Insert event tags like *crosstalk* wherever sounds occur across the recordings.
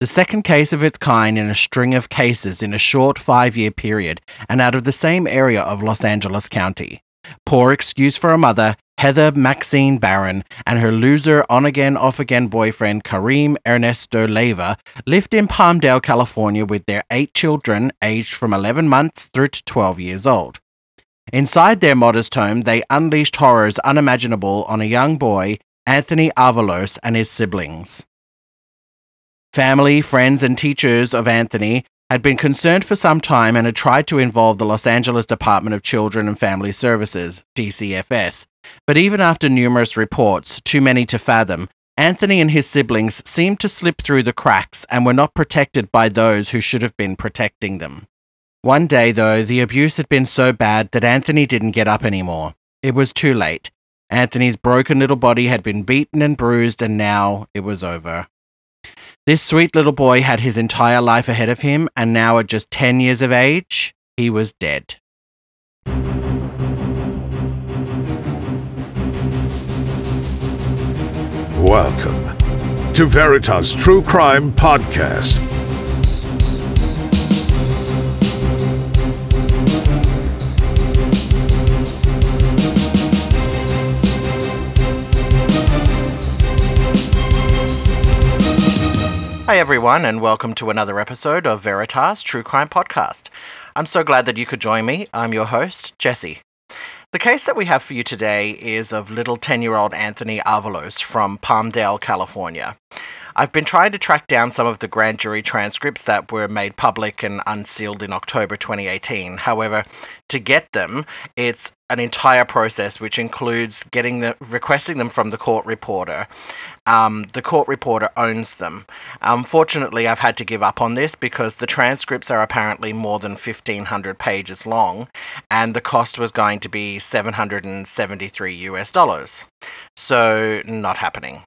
the second case of its kind in a string of cases in a short five year period and out of the same area of Los Angeles County. Poor excuse for a mother, Heather Maxine Barron, and her loser on again, off again boyfriend, Kareem Ernesto Leiva, lived in Palmdale, California with their eight children aged from 11 months through to 12 years old. Inside their modest home, they unleashed horrors unimaginable on a young boy, Anthony Avalos, and his siblings. Family, friends, and teachers of Anthony had been concerned for some time and had tried to involve the Los Angeles Department of Children and Family Services, DCFS. But even after numerous reports, too many to fathom, Anthony and his siblings seemed to slip through the cracks and were not protected by those who should have been protecting them. One day, though, the abuse had been so bad that Anthony didn't get up anymore. It was too late. Anthony's broken little body had been beaten and bruised, and now it was over. This sweet little boy had his entire life ahead of him, and now at just 10 years of age, he was dead. Welcome to Veritas True Crime Podcast. Hi, everyone, and welcome to another episode of Veritas True Crime Podcast. I'm so glad that you could join me. I'm your host, Jesse. The case that we have for you today is of little 10 year old Anthony Avalos from Palmdale, California. I've been trying to track down some of the grand jury transcripts that were made public and unsealed in October 2018. However, to get them, it's an entire process which includes getting the requesting them from the court reporter. Um, the court reporter owns them. Unfortunately, I've had to give up on this because the transcripts are apparently more than 1500 pages long, and the cost was going to be 773 US dollars. So, not happening.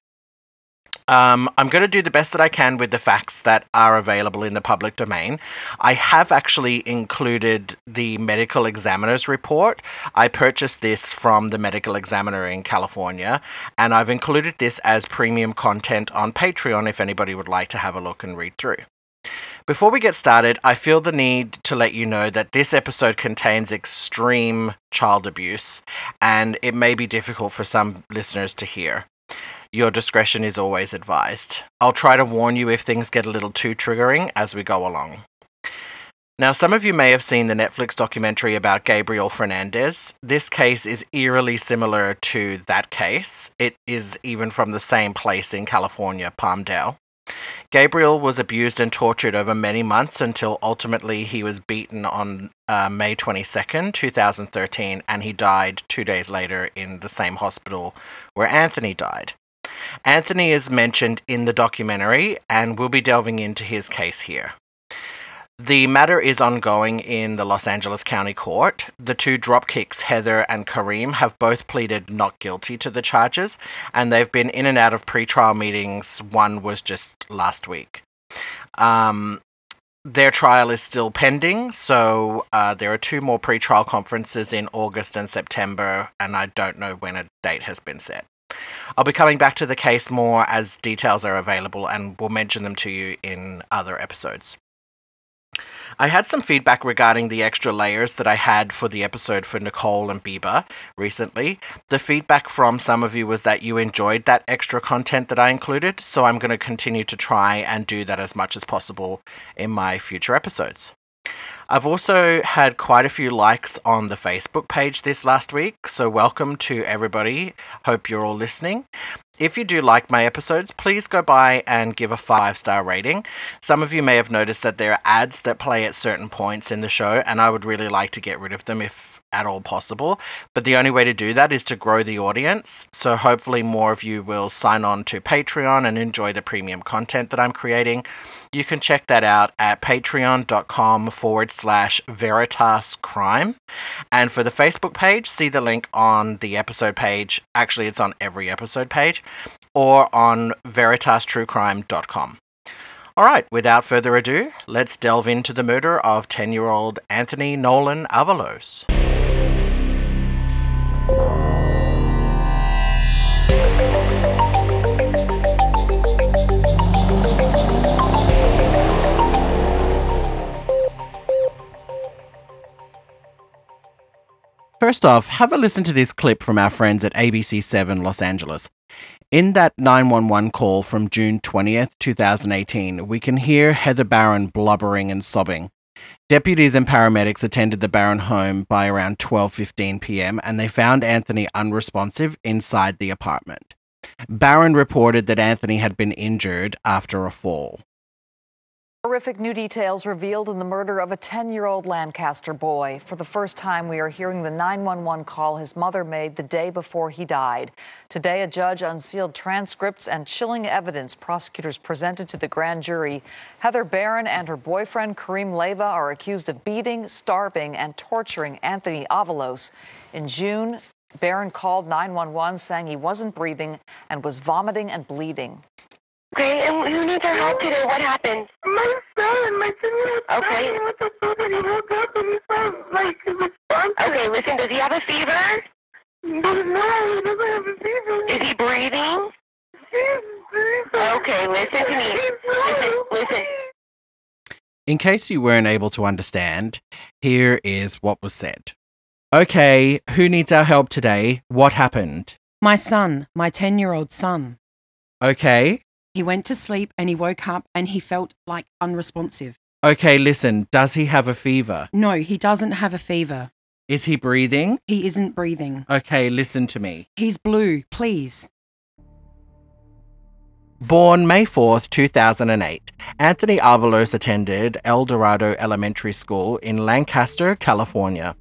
Um, I'm going to do the best that I can with the facts that are available in the public domain. I have actually included the medical examiner's report. I purchased this from the medical examiner in California, and I've included this as premium content on Patreon if anybody would like to have a look and read through. Before we get started, I feel the need to let you know that this episode contains extreme child abuse, and it may be difficult for some listeners to hear. Your discretion is always advised. I'll try to warn you if things get a little too triggering as we go along. Now, some of you may have seen the Netflix documentary about Gabriel Fernandez. This case is eerily similar to that case. It is even from the same place in California, Palmdale. Gabriel was abused and tortured over many months until ultimately he was beaten on uh, May 22nd, 2013, and he died two days later in the same hospital where Anthony died. Anthony is mentioned in the documentary, and we'll be delving into his case here. The matter is ongoing in the Los Angeles County Court. The two dropkicks, Heather and Kareem, have both pleaded not guilty to the charges, and they've been in and out of pretrial meetings. One was just last week. Um, their trial is still pending, so uh, there are two more pretrial conferences in August and September, and I don't know when a date has been set. I'll be coming back to the case more as details are available and will mention them to you in other episodes. I had some feedback regarding the extra layers that I had for the episode for Nicole and Bieber recently. The feedback from some of you was that you enjoyed that extra content that I included, so I'm going to continue to try and do that as much as possible in my future episodes. I've also had quite a few likes on the Facebook page this last week, so welcome to everybody. Hope you're all listening. If you do like my episodes, please go by and give a five star rating. Some of you may have noticed that there are ads that play at certain points in the show, and I would really like to get rid of them if at all possible. But the only way to do that is to grow the audience. So hopefully, more of you will sign on to Patreon and enjoy the premium content that I'm creating. You can check that out at patreon.com forward slash Veritas Crime. And for the Facebook page, see the link on the episode page. Actually, it's on every episode page or on veritastruecrime.com. All right, without further ado, let's delve into the murder of 10 year old Anthony Nolan Avalos. First off, have a listen to this clip from our friends at ABC7 Los Angeles. In that 911 call from June 20th, 2018, we can hear Heather Barron blubbering and sobbing. Deputies and paramedics attended the Barron home by around 12:15 p.m. and they found Anthony unresponsive inside the apartment. Barron reported that Anthony had been injured after a fall. Horrific new details revealed in the murder of a 10 year old Lancaster boy. For the first time, we are hearing the 911 call his mother made the day before he died. Today, a judge unsealed transcripts and chilling evidence prosecutors presented to the grand jury. Heather Barron and her boyfriend, Kareem Leiva, are accused of beating, starving, and torturing Anthony Avalos. In June, Barron called 911 saying he wasn't breathing and was vomiting and bleeding. Okay, and who needs our help today? What happened? My son, my son, Okay. he was so cold and he woke up and he felt like he was drunk. Okay, listen, does he have a fever? But no, he doesn't have a fever. Is he breathing? He's breathing. Okay, listen to me. Listen, listen. In case you weren't able to understand, here is what was said. Okay, who needs our help today? What happened? My son, my 10 year old son. Okay, He went to sleep and he woke up and he felt like unresponsive. okay, listen, does he have a fever? No, he doesn't have a fever. Is he breathing? He isn't breathing. Okay, listen to me. He's blue, please. Born May 4th, 2008, Anthony Avalos attended El Dorado Elementary School in Lancaster, California.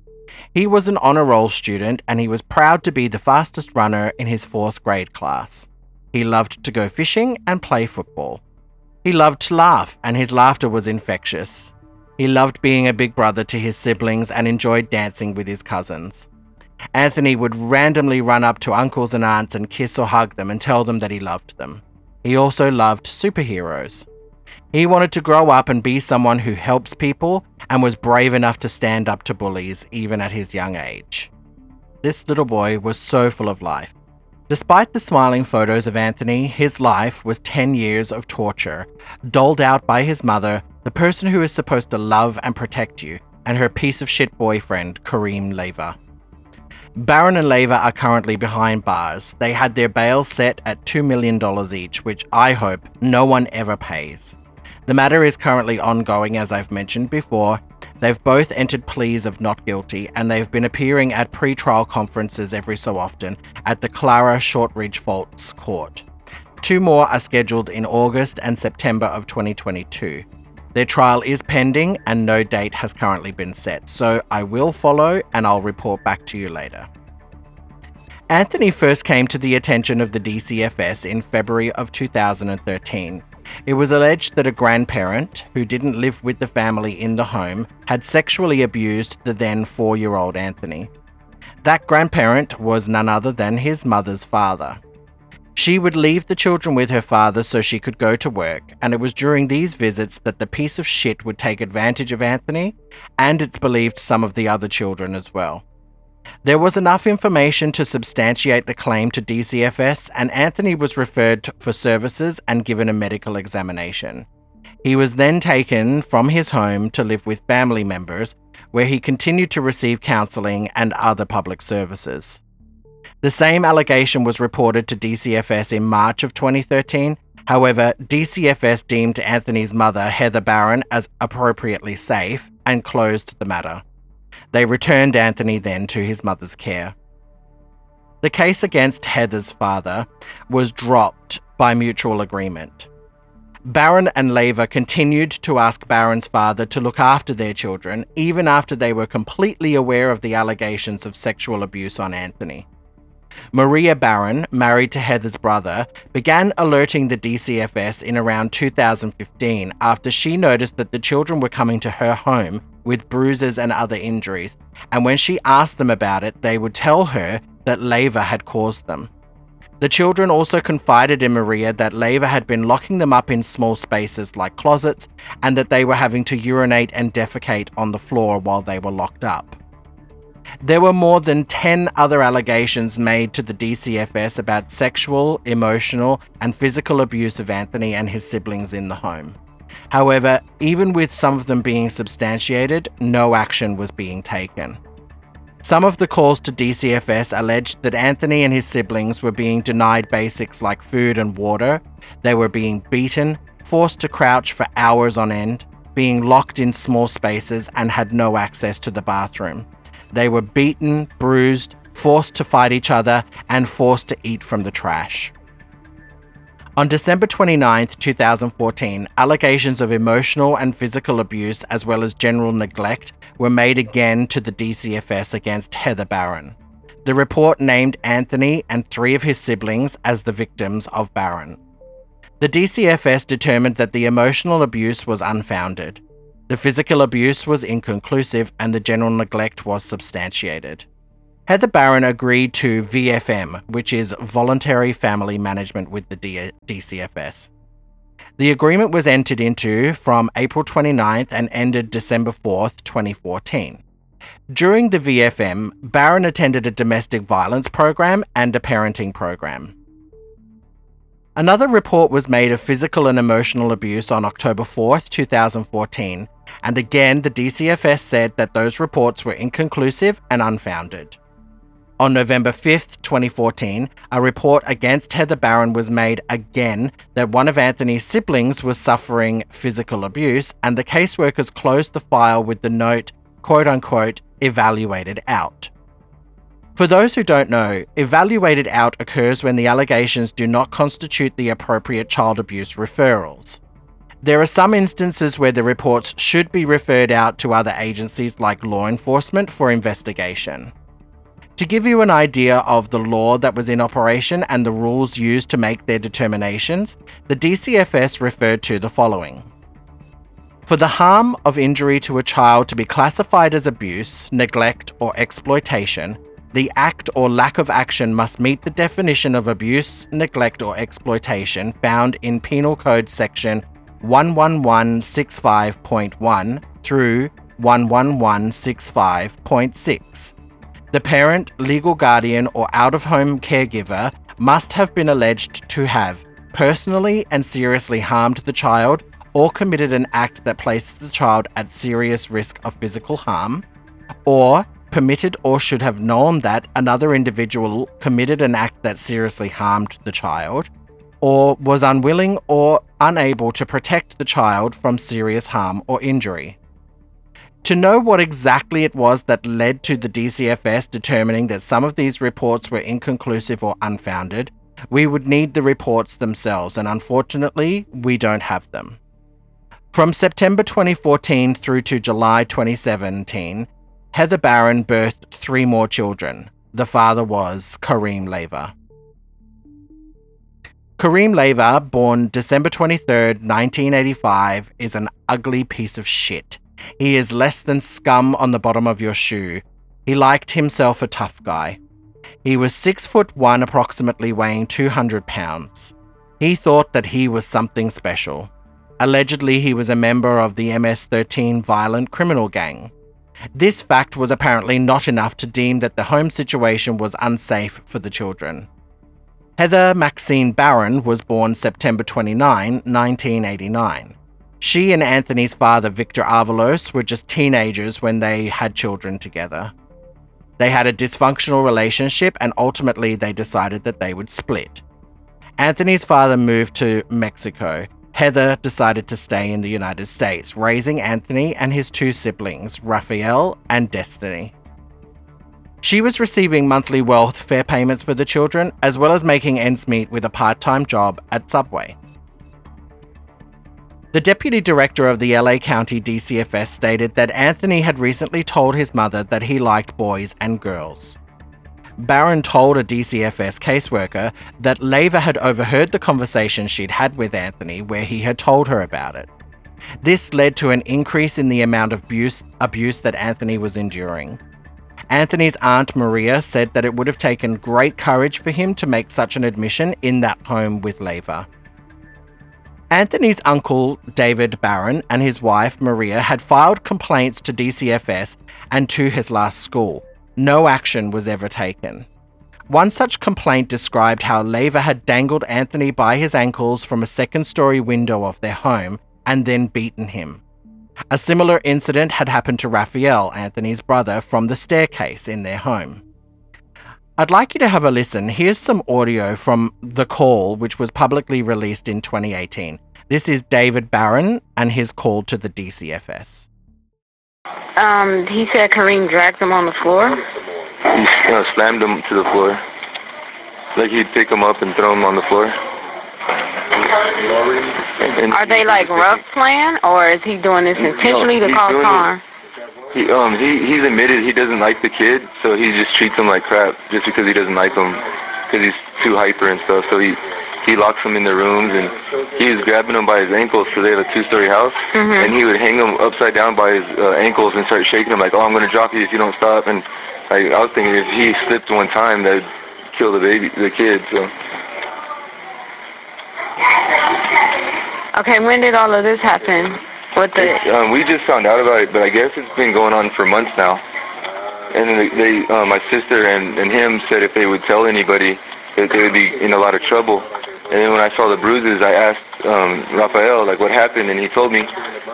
He was an honor roll student and he was proud to be the fastest runner in his fourth grade class. He loved to go fishing and play football. He loved to laugh and his laughter was infectious. He loved being a big brother to his siblings and enjoyed dancing with his cousins. Anthony would randomly run up to uncles and aunts and kiss or hug them and tell them that he loved them. He also loved superheroes. He wanted to grow up and be someone who helps people and was brave enough to stand up to bullies even at his young age. This little boy was so full of life. Despite the smiling photos of Anthony, his life was 10 years of torture, doled out by his mother, the person who is supposed to love and protect you, and her piece of shit boyfriend, Kareem Leiva. Barron and Leiva are currently behind bars. They had their bail set at $2 million each, which I hope no one ever pays. The matter is currently ongoing, as I've mentioned before. They've both entered pleas of not guilty, and they've been appearing at pre trial conferences every so often at the Clara Shortridge Foltz Court. Two more are scheduled in August and September of 2022. Their trial is pending and no date has currently been set, so I will follow and I'll report back to you later. Anthony first came to the attention of the DCFS in February of 2013. It was alleged that a grandparent, who didn't live with the family in the home, had sexually abused the then four year old Anthony. That grandparent was none other than his mother's father. She would leave the children with her father so she could go to work, and it was during these visits that the piece of shit would take advantage of Anthony, and it's believed some of the other children as well. There was enough information to substantiate the claim to DCFS, and Anthony was referred for services and given a medical examination. He was then taken from his home to live with family members, where he continued to receive counseling and other public services. The same allegation was reported to DCFS in March of 2013. However, DCFS deemed Anthony's mother, Heather Barron, as appropriately safe and closed the matter. They returned Anthony then to his mother's care. The case against Heather's father was dropped by mutual agreement. Barron and Leiva continued to ask Barron's father to look after their children, even after they were completely aware of the allegations of sexual abuse on Anthony. Maria Barron, married to Heather's brother, began alerting the DCFS in around 2015 after she noticed that the children were coming to her home with bruises and other injuries, and when she asked them about it, they would tell her that Leiva had caused them. The children also confided in Maria that Leiva had been locking them up in small spaces like closets and that they were having to urinate and defecate on the floor while they were locked up. There were more than 10 other allegations made to the DCFS about sexual, emotional, and physical abuse of Anthony and his siblings in the home. However, even with some of them being substantiated, no action was being taken. Some of the calls to DCFS alleged that Anthony and his siblings were being denied basics like food and water, they were being beaten, forced to crouch for hours on end, being locked in small spaces, and had no access to the bathroom. They were beaten, bruised, forced to fight each other, and forced to eat from the trash. On December 29, 2014, allegations of emotional and physical abuse as well as general neglect were made again to the DCFS against Heather Barron. The report named Anthony and three of his siblings as the victims of Barron. The DCFS determined that the emotional abuse was unfounded. The physical abuse was inconclusive and the general neglect was substantiated. Heather Barron agreed to VFM, which is Voluntary Family Management with the D- DCFS. The agreement was entered into from April 29th and ended December 4th, 2014. During the VFM, Barron attended a domestic violence program and a parenting program. Another report was made of physical and emotional abuse on October 4th, 2014, and again the DCFS said that those reports were inconclusive and unfounded. On November 5th, 2014, a report against Heather Barron was made again that one of Anthony's siblings was suffering physical abuse, and the caseworkers closed the file with the note, quote unquote, evaluated out. For those who don't know, evaluated out occurs when the allegations do not constitute the appropriate child abuse referrals. There are some instances where the reports should be referred out to other agencies like law enforcement for investigation. To give you an idea of the law that was in operation and the rules used to make their determinations, the DCFS referred to the following. For the harm of injury to a child to be classified as abuse, neglect, or exploitation, the act or lack of action must meet the definition of abuse, neglect, or exploitation found in Penal Code section 11165.1 through 11165.6. The parent, legal guardian, or out of home caregiver must have been alleged to have personally and seriously harmed the child or committed an act that places the child at serious risk of physical harm, or permitted or should have known that another individual committed an act that seriously harmed the child, or was unwilling or unable to protect the child from serious harm or injury. To know what exactly it was that led to the DCFS determining that some of these reports were inconclusive or unfounded, we would need the reports themselves, and unfortunately, we don't have them. From September 2014 through to July 2017, Heather Barron birthed three more children. The father was Kareem Leiva. Kareem Leiva, born December 23, 1985, is an ugly piece of shit. He is less than scum on the bottom of your shoe. He liked himself a tough guy. He was six foot one, approximately weighing 200 pounds. He thought that he was something special. Allegedly, he was a member of the MS 13 violent criminal gang. This fact was apparently not enough to deem that the home situation was unsafe for the children. Heather Maxine Barron was born September 29, 1989. She and Anthony's father, Victor Avalos, were just teenagers when they had children together. They had a dysfunctional relationship and ultimately they decided that they would split. Anthony's father moved to Mexico. Heather decided to stay in the United States, raising Anthony and his two siblings, Raphael and Destiny. She was receiving monthly welfare payments for the children, as well as making ends meet with a part time job at Subway. The deputy director of the LA County DCFS stated that Anthony had recently told his mother that he liked boys and girls. Barron told a DCFS caseworker that Leiva had overheard the conversation she'd had with Anthony where he had told her about it. This led to an increase in the amount of abuse, abuse that Anthony was enduring. Anthony's aunt Maria said that it would have taken great courage for him to make such an admission in that home with Leiva. Anthony's uncle, David Barron, and his wife, Maria, had filed complaints to DCFS and to his last school. No action was ever taken. One such complaint described how Leiva had dangled Anthony by his ankles from a second story window of their home and then beaten him. A similar incident had happened to Raphael, Anthony's brother, from the staircase in their home. I'd like you to have a listen. Here's some audio from The Call, which was publicly released in 2018. This is David Barron and his call to the DCFS. Um, he said Kareem dragged him on the floor. He uh, slammed him to the floor. Like he'd pick him up and throw him on the floor. And Are they like rough playing, or is he doing this intentionally to he's cause harm? He um he he's admitted he doesn't like the kid, so he just treats him like crap just because he doesn't like him because he's too hyper and stuff. So he he locks them in their rooms and he was grabbing them by his ankles because they have a two-story house, Mhm. and he would hang them upside down by his uh, ankles and start shaking them like, "Oh, I'm gonna drop you if you don't stop." And I, I was thinking if he slipped one time, that'd kill the baby, the kid. So Okay, when did all of this happen? What the um, we just found out about it, but I guess it's been going on for months now. And then they, they uh, my sister and, and him said if they would tell anybody, that they would be in a lot of trouble. And then when I saw the bruises, I asked um, Raphael like what happened, and he told me.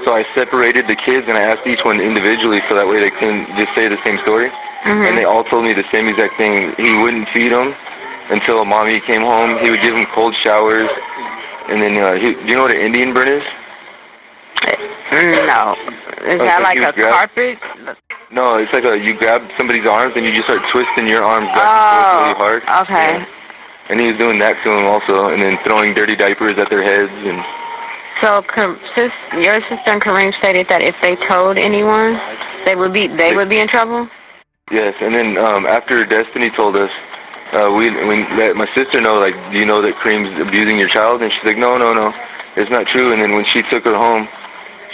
So I separated the kids and I asked each one individually, so that way they couldn't just say the same story. Mhm. And they all told me the same exact thing. He wouldn't feed them until mommy came home. He would give them cold showers, and then uh, he, do you know what an Indian burn is? No, is Oh, that so like a grabbed- carpet? No, it's like a you grab somebody's arms and you just start twisting your arms back Oh, really hard. okay. Yeah. And he was doing that to them also, and then throwing dirty diapers at their heads and So, sis, your sister and Kareem stated that if they told anyone, they would be they would be in trouble. yes. And then um, after Destiny told us, uh, we we let my sister know like, do you know that Kareem's abusing your child? And she's like, no, no, no, it's not true. And then when she took her home,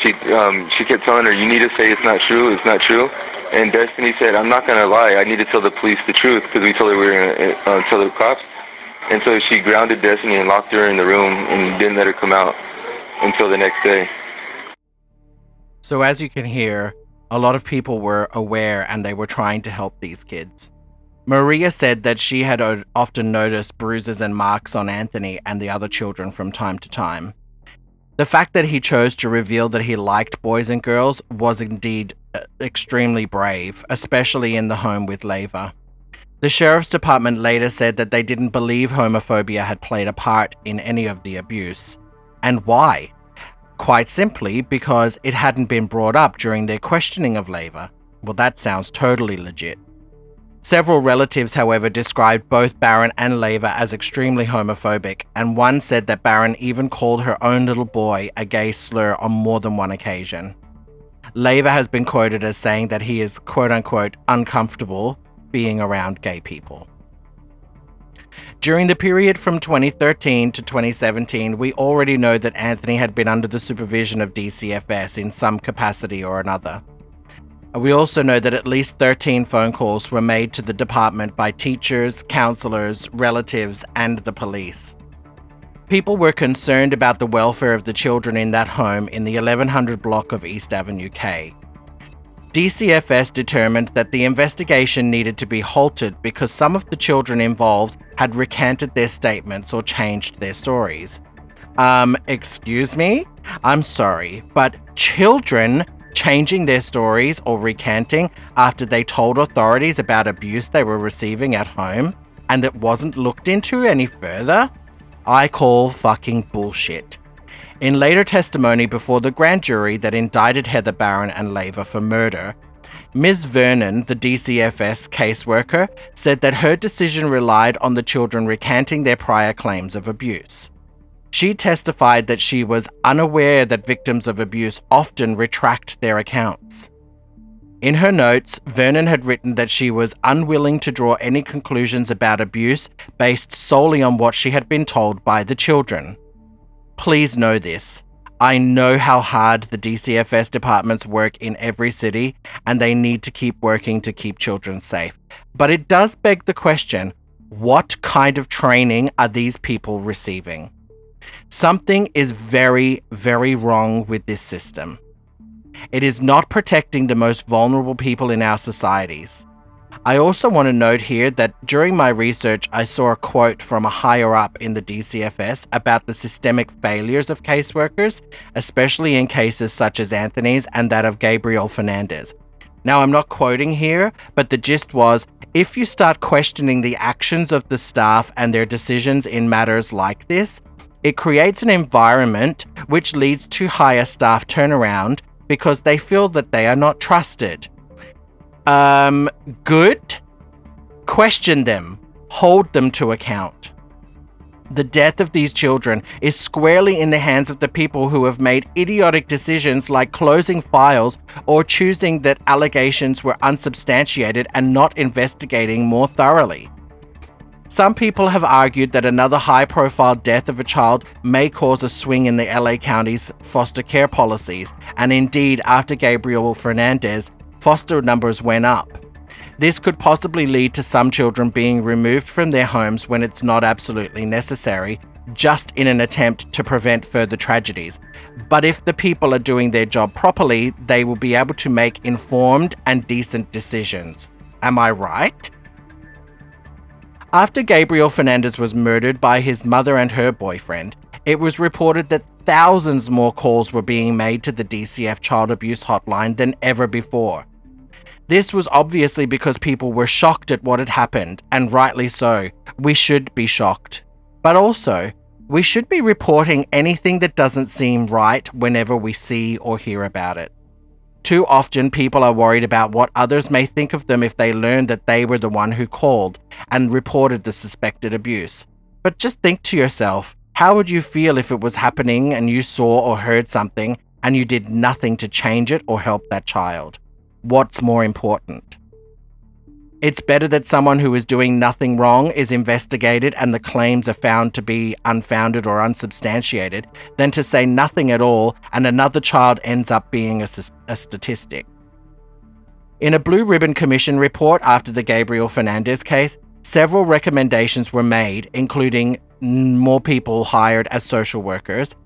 she um, she kept telling her, you need to say it's not true, it's not true. And Destiny said, I'm not gonna lie, I need to tell the police the truth because we told her we were gonna uh, tell the cops. And so she grounded Destiny and locked her in the room and didn't let her come out until the next day. So, as you can hear, a lot of people were aware and they were trying to help these kids. Maria said that she had often noticed bruises and marks on Anthony and the other children from time to time. The fact that he chose to reveal that he liked boys and girls was indeed uh, extremely brave, especially in the home with Leiva. The sheriff's department later said that they didn't believe homophobia had played a part in any of the abuse. And why? Quite simply because it hadn't been brought up during their questioning of Leiva. Well, that sounds totally legit. Several relatives, however, described both Barron and Leiva as extremely homophobic, and one said that Barron even called her own little boy a gay slur on more than one occasion. Leiva has been quoted as saying that he is quote unquote uncomfortable being around gay people. During the period from 2013 to 2017, we already know that Anthony had been under the supervision of DCFS in some capacity or another. We also know that at least 13 phone calls were made to the department by teachers, counselors, relatives, and the police. People were concerned about the welfare of the children in that home in the 1100 block of East Avenue K. DCFS determined that the investigation needed to be halted because some of the children involved had recanted their statements or changed their stories. Um, excuse me? I'm sorry, but children changing their stories or recanting after they told authorities about abuse they were receiving at home and it wasn't looked into any further? I call fucking bullshit. In later testimony before the grand jury that indicted Heather Barron and Leiva for murder, Ms. Vernon, the DCFS caseworker, said that her decision relied on the children recanting their prior claims of abuse. She testified that she was unaware that victims of abuse often retract their accounts. In her notes, Vernon had written that she was unwilling to draw any conclusions about abuse based solely on what she had been told by the children. Please know this. I know how hard the DCFS departments work in every city, and they need to keep working to keep children safe. But it does beg the question what kind of training are these people receiving? Something is very, very wrong with this system. It is not protecting the most vulnerable people in our societies. I also want to note here that during my research, I saw a quote from a higher up in the DCFS about the systemic failures of caseworkers, especially in cases such as Anthony's and that of Gabriel Fernandez. Now, I'm not quoting here, but the gist was if you start questioning the actions of the staff and their decisions in matters like this, it creates an environment which leads to higher staff turnaround because they feel that they are not trusted. Um, good? Question them, hold them to account. The death of these children is squarely in the hands of the people who have made idiotic decisions like closing files or choosing that allegations were unsubstantiated and not investigating more thoroughly. Some people have argued that another high profile death of a child may cause a swing in the LA County's foster care policies, and indeed, after Gabriel Fernandez, foster numbers went up. This could possibly lead to some children being removed from their homes when it's not absolutely necessary, just in an attempt to prevent further tragedies. But if the people are doing their job properly, they will be able to make informed and decent decisions. Am I right? After Gabriel Fernandez was murdered by his mother and her boyfriend, it was reported that thousands more calls were being made to the DCF child abuse hotline than ever before. This was obviously because people were shocked at what had happened, and rightly so. We should be shocked. But also, we should be reporting anything that doesn't seem right whenever we see or hear about it. Too often, people are worried about what others may think of them if they learn that they were the one who called and reported the suspected abuse. But just think to yourself how would you feel if it was happening and you saw or heard something and you did nothing to change it or help that child? What's more important? It's better that someone who is doing nothing wrong is investigated and the claims are found to be unfounded or unsubstantiated than to say nothing at all and another child ends up being a, a statistic. In a Blue Ribbon Commission report after the Gabriel Fernandez case, several recommendations were made, including more people hired as social workers,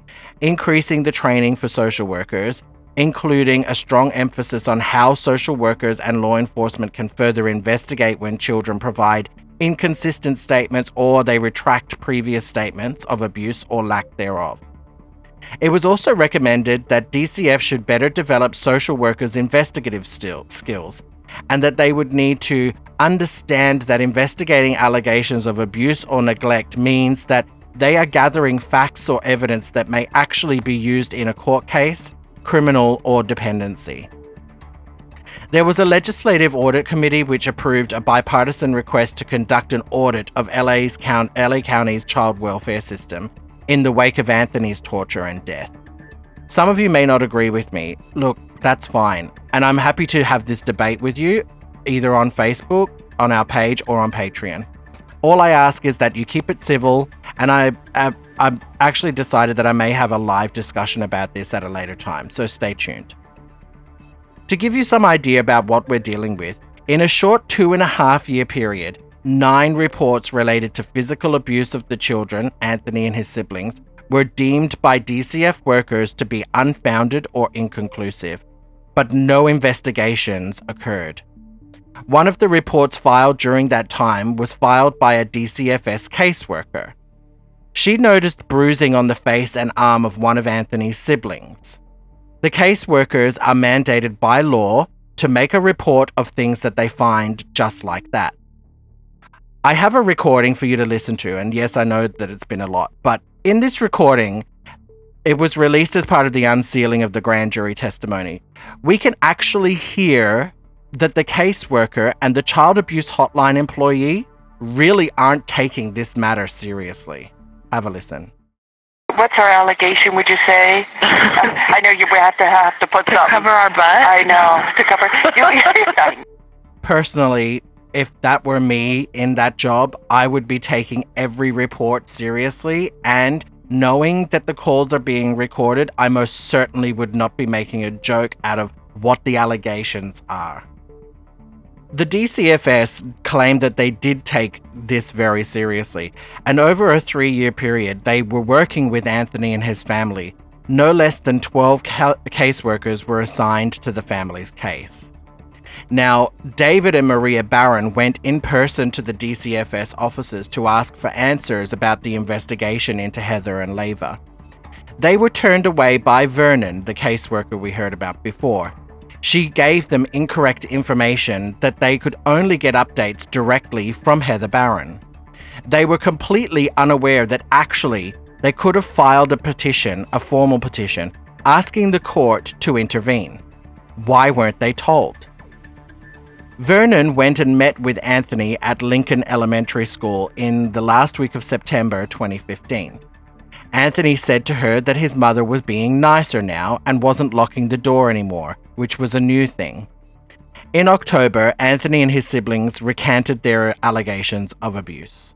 increasing the training for social workers, including a strong emphasis on how social workers and law enforcement can further investigate when children provide inconsistent statements or they retract previous statements of abuse or lack thereof. It was also recommended that DCF should better develop social workers' investigative skills and that they would need to understand that investigating allegations of abuse or neglect means that they are gathering facts or evidence that may actually be used in a court case criminal, or dependency. There was a legislative audit committee which approved a bipartisan request to conduct an audit of LA's count, LA County's child welfare system in the wake of Anthony's torture and death. Some of you may not agree with me. Look, that's fine. And I'm happy to have this debate with you, either on Facebook, on our page, or on Patreon. All I ask is that you keep it civil, and I, I I've actually decided that I may have a live discussion about this at a later time, so stay tuned. To give you some idea about what we're dealing with, in a short two and a half year period, nine reports related to physical abuse of the children, Anthony and his siblings, were deemed by DCF workers to be unfounded or inconclusive, but no investigations occurred. One of the reports filed during that time was filed by a DCFS caseworker. She noticed bruising on the face and arm of one of Anthony's siblings. The caseworkers are mandated by law to make a report of things that they find just like that. I have a recording for you to listen to, and yes, I know that it's been a lot, but in this recording, it was released as part of the unsealing of the grand jury testimony. We can actually hear that the caseworker and the child abuse hotline employee really aren't taking this matter seriously. Have a listen. What's our allegation, would you say? *laughs* I know you have to have to put To something. cover our butt? I know, *laughs* to cover. *laughs* Personally, if that were me in that job, I would be taking every report seriously and knowing that the calls are being recorded, I most certainly would not be making a joke out of what the allegations are. The DCFS claimed that they did take this very seriously, and over a three year period, they were working with Anthony and his family. No less than 12 ca- caseworkers were assigned to the family's case. Now, David and Maria Barron went in person to the DCFS offices to ask for answers about the investigation into Heather and Leiva. They were turned away by Vernon, the caseworker we heard about before. She gave them incorrect information that they could only get updates directly from Heather Barron. They were completely unaware that actually they could have filed a petition, a formal petition, asking the court to intervene. Why weren't they told? Vernon went and met with Anthony at Lincoln Elementary School in the last week of September 2015. Anthony said to her that his mother was being nicer now and wasn't locking the door anymore, which was a new thing. In October, Anthony and his siblings recanted their allegations of abuse.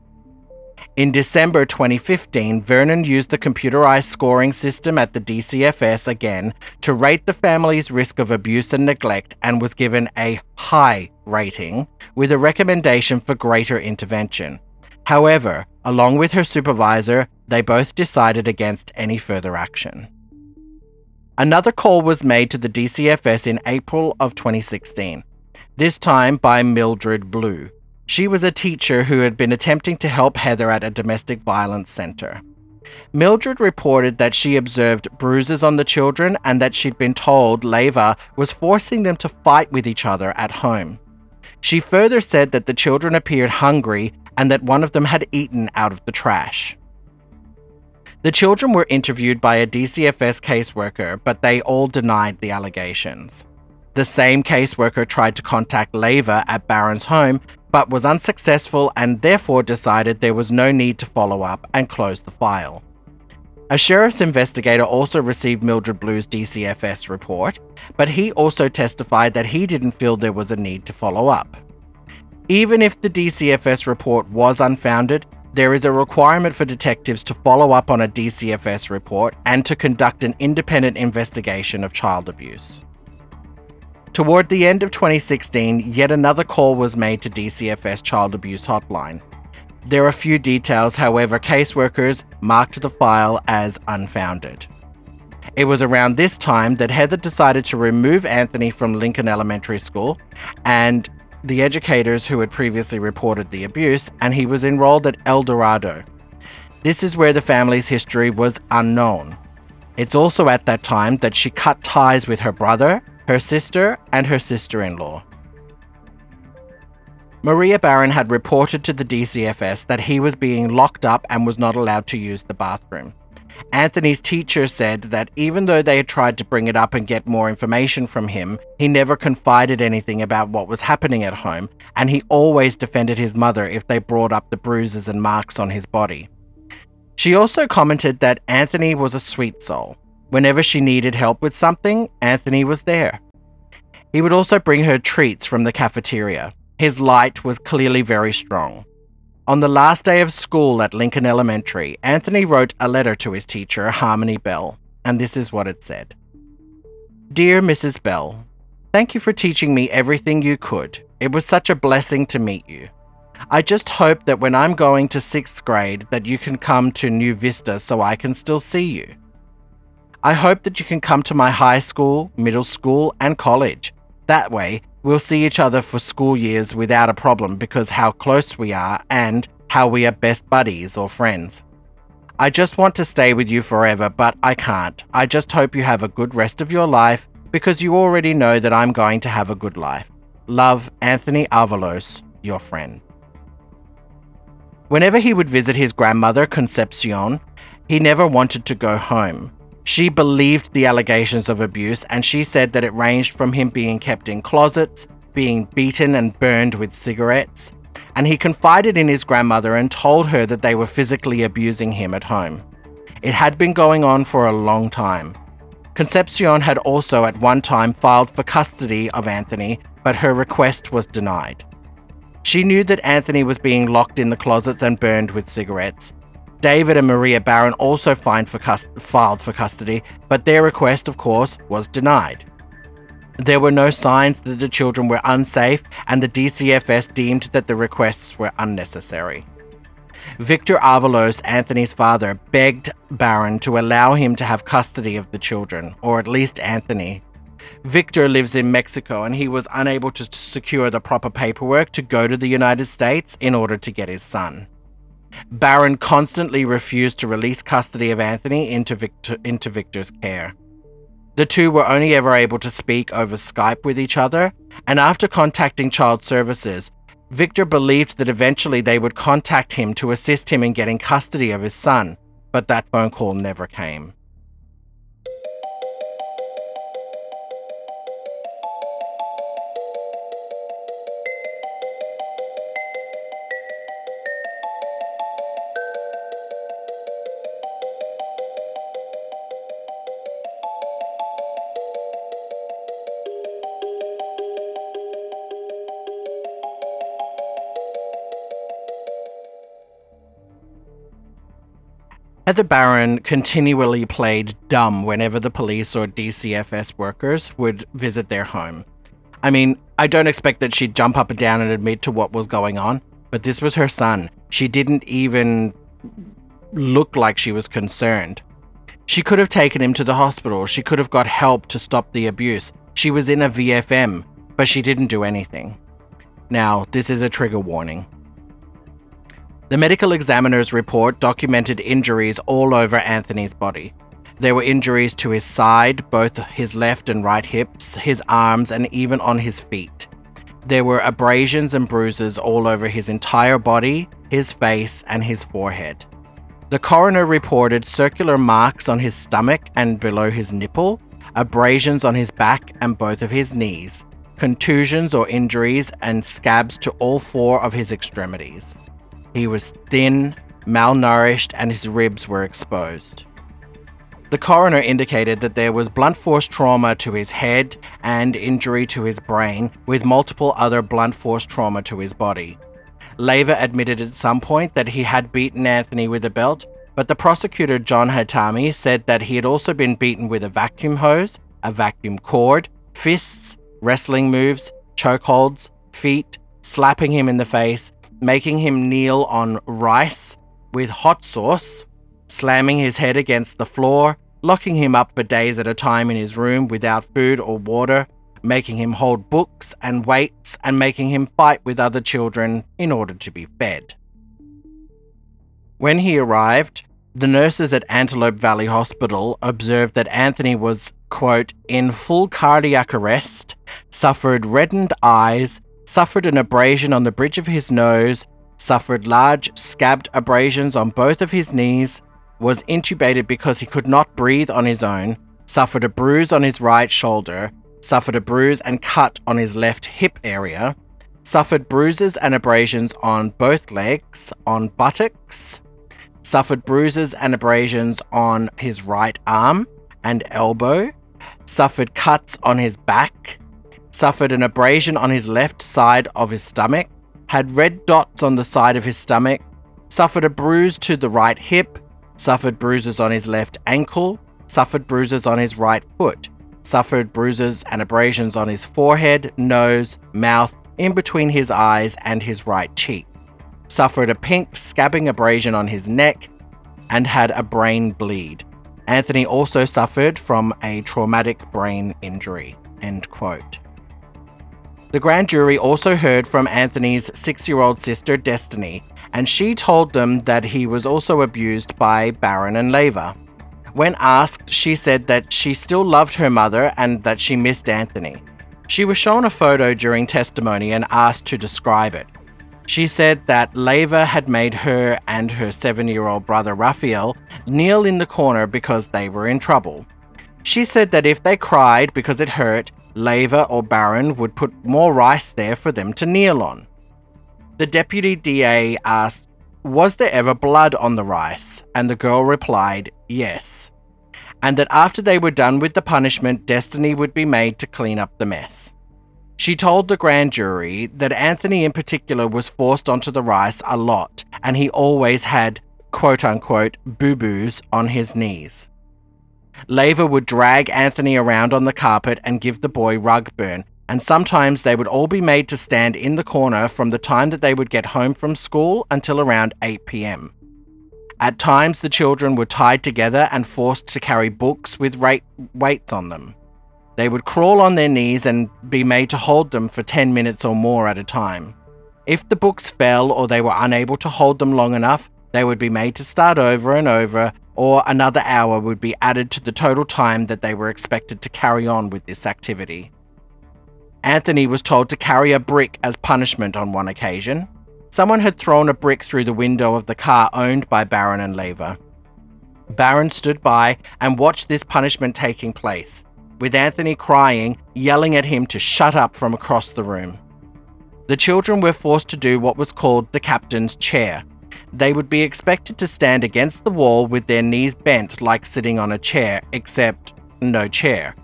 In December 2015, Vernon used the computerized scoring system at the DCFS again to rate the family's risk of abuse and neglect and was given a high rating with a recommendation for greater intervention. However, along with her supervisor, they both decided against any further action. Another call was made to the DCFS in April of 2016, this time by Mildred Blue, she was a teacher who had been attempting to help Heather at a domestic violence center. Mildred reported that she observed bruises on the children and that she'd been told Leiva was forcing them to fight with each other at home. She further said that the children appeared hungry and that one of them had eaten out of the trash. The children were interviewed by a DCFS caseworker, but they all denied the allegations. The same caseworker tried to contact Leiva at Barron's home, but was unsuccessful and therefore decided there was no need to follow up and closed the file. A sheriff's investigator also received Mildred Blue's DCFS report, but he also testified that he didn't feel there was a need to follow up. Even if the DCFS report was unfounded, there is a requirement for detectives to follow up on a DCFS report and to conduct an independent investigation of child abuse. Toward the end of 2016, yet another call was made to DCFS Child Abuse Hotline. There are few details, however, caseworkers marked the file as unfounded. It was around this time that Heather decided to remove Anthony from Lincoln Elementary School and the educators who had previously reported the abuse, and he was enrolled at El Dorado. This is where the family's history was unknown. It's also at that time that she cut ties with her brother her sister, and her sister in law. Maria Barron had reported to the DCFS that he was being locked up and was not allowed to use the bathroom. Anthony's teacher said that even though they had tried to bring it up and get more information from him, he never confided anything about what was happening at home, and he always defended his mother if they brought up the bruises and marks on his body. She also commented that Anthony was a sweet soul. Whenever she needed help with something, Anthony was there. He would also bring her treats from the cafeteria. His light was clearly very strong. On the last day of school at Lincoln Elementary, Anthony wrote a letter to his teacher, Harmony Bell, and this is what it said Dear Mrs. Bell, Thank you for teaching me everything you could. It was such a blessing to meet you. I just hope that when I'm going to sixth grade that you can come to New Vista so I can still see you. I hope that you can come to my high school, middle school, and college. That way, we'll see each other for school years without a problem because how close we are and how we are best buddies or friends. I just want to stay with you forever, but I can't. I just hope you have a good rest of your life because you already know that I'm going to have a good life. Love, Anthony Avalos, your friend. Whenever he would visit his grandmother, Concepcion, he never wanted to go home. She believed the allegations of abuse and she said that it ranged from him being kept in closets, being beaten and burned with cigarettes, and he confided in his grandmother and told her that they were physically abusing him at home. It had been going on for a long time. Concepcion had also at one time filed for custody of Anthony, but her request was denied. She knew that Anthony was being locked in the closets and burned with cigarettes, David and Maria Barron also for cust- filed for custody, but their request, of course, was denied. There were no signs that the children were unsafe, and the DCFS deemed that the requests were unnecessary. Victor Avalos, Anthony's father, begged Barron to allow him to have custody of the children, or at least Anthony. Victor lives in Mexico and he was unable to secure the proper paperwork to go to the United States in order to get his son. Barron constantly refused to release custody of Anthony into, Victor, into Victor's care. The two were only ever able to speak over Skype with each other, and after contacting Child Services, Victor believed that eventually they would contact him to assist him in getting custody of his son, but that phone call never came. Heather Barron continually played dumb whenever the police or DCFS workers would visit their home. I mean, I don't expect that she'd jump up and down and admit to what was going on, but this was her son. She didn't even look like she was concerned. She could have taken him to the hospital. She could have got help to stop the abuse. She was in a VFM, but she didn't do anything. Now, this is a trigger warning. The medical examiner's report documented injuries all over Anthony's body. There were injuries to his side, both his left and right hips, his arms, and even on his feet. There were abrasions and bruises all over his entire body, his face, and his forehead. The coroner reported circular marks on his stomach and below his nipple, abrasions on his back and both of his knees, contusions or injuries, and scabs to all four of his extremities. He was thin, malnourished, and his ribs were exposed. The coroner indicated that there was blunt force trauma to his head and injury to his brain, with multiple other blunt force trauma to his body. Leiva admitted at some point that he had beaten Anthony with a belt, but the prosecutor John Hatami said that he had also been beaten with a vacuum hose, a vacuum cord, fists, wrestling moves, chokeholds, feet, slapping him in the face, making him kneel on rice with hot sauce, slamming his head against the floor, locking him up for days at a time in his room without food or water, making him hold books and weights, and making him fight with other children in order to be fed. When he arrived, the nurses at Antelope Valley Hospital observed that Anthony was, quote, in full cardiac arrest, suffered reddened eyes, suffered an abrasion on the bridge of his nose, suffered large scabbed abrasions on both of his knees, was intubated because he could not breathe on his own, suffered a bruise on his right shoulder, suffered a bruise and cut on his left hip area, suffered bruises and abrasions on both legs, on buttocks, suffered bruises and abrasions on his right arm and elbow, suffered cuts on his back, suffered an abrasion on his left side of his stomach, had red dots on the side of his stomach, suffered a bruise to the right hip, suffered bruises on his left ankle, suffered bruises on his right foot, suffered bruises and abrasions on his forehead, nose, mouth, in between his eyes and his right cheek, suffered a pink scabbing abrasion on his neck, and had a brain bleed. Anthony also suffered from a traumatic brain injury. End quote. The grand jury also heard from Anthony's six year old sister, Destiny, and she told them that he was also abused by Barron and Leiva. When asked, she said that she still loved her mother and that she missed Anthony. She was shown a photo during testimony and asked to describe it. She said that Leiva had made her and her seven year old brother Raphael kneel in the corner because they were in trouble. She said that if they cried because it hurt, Leiva or Barron would put more rice there for them to kneel on. The deputy DA asked, Was there ever blood on the rice? And the girl replied, Yes. And that after they were done with the punishment, Destiny would be made to clean up the mess. She told the grand jury that Anthony in particular was forced onto the rice a lot, and he always had quote unquote boo boos on his knees. Leiva would drag Anthony around on the carpet and give the boy rug burn, and sometimes they would all be made to stand in the corner from the time that they would get home from school until around 8 pm. At times, the children were tied together and forced to carry books with weights on them. They would crawl on their knees and be made to hold them for 10 minutes or more at a time. If the books fell or they were unable to hold them long enough, they would be made to start over and over, or another hour would be added to the total time that they were expected to carry on with this activity. Anthony was told to carry a brick as punishment on one occasion. Someone had thrown a brick through the window of the car owned by Barron and Leiva. Barron stood by and watched this punishment taking place, with Anthony crying, yelling at him to shut up from across the room. The children were forced to do what was called the captain's chair. They would be expected to stand against the wall with their knees bent like sitting on a chair, except no chair.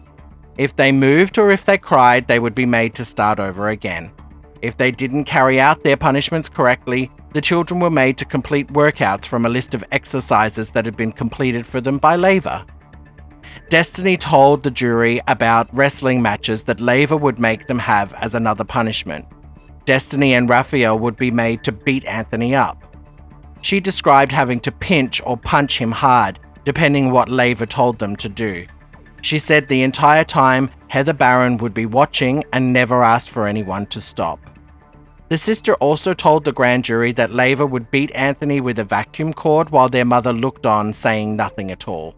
If they moved or if they cried, they would be made to start over again. If they didn't carry out their punishments correctly, the children were made to complete workouts from a list of exercises that had been completed for them by Leiva. Destiny told the jury about wrestling matches that Leiva would make them have as another punishment. Destiny and Raphael would be made to beat Anthony up. She described having to pinch or punch him hard, depending what Leiva told them to do. She said the entire time Heather Barron would be watching and never asked for anyone to stop. The sister also told the grand jury that Leiva would beat Anthony with a vacuum cord while their mother looked on, saying nothing at all.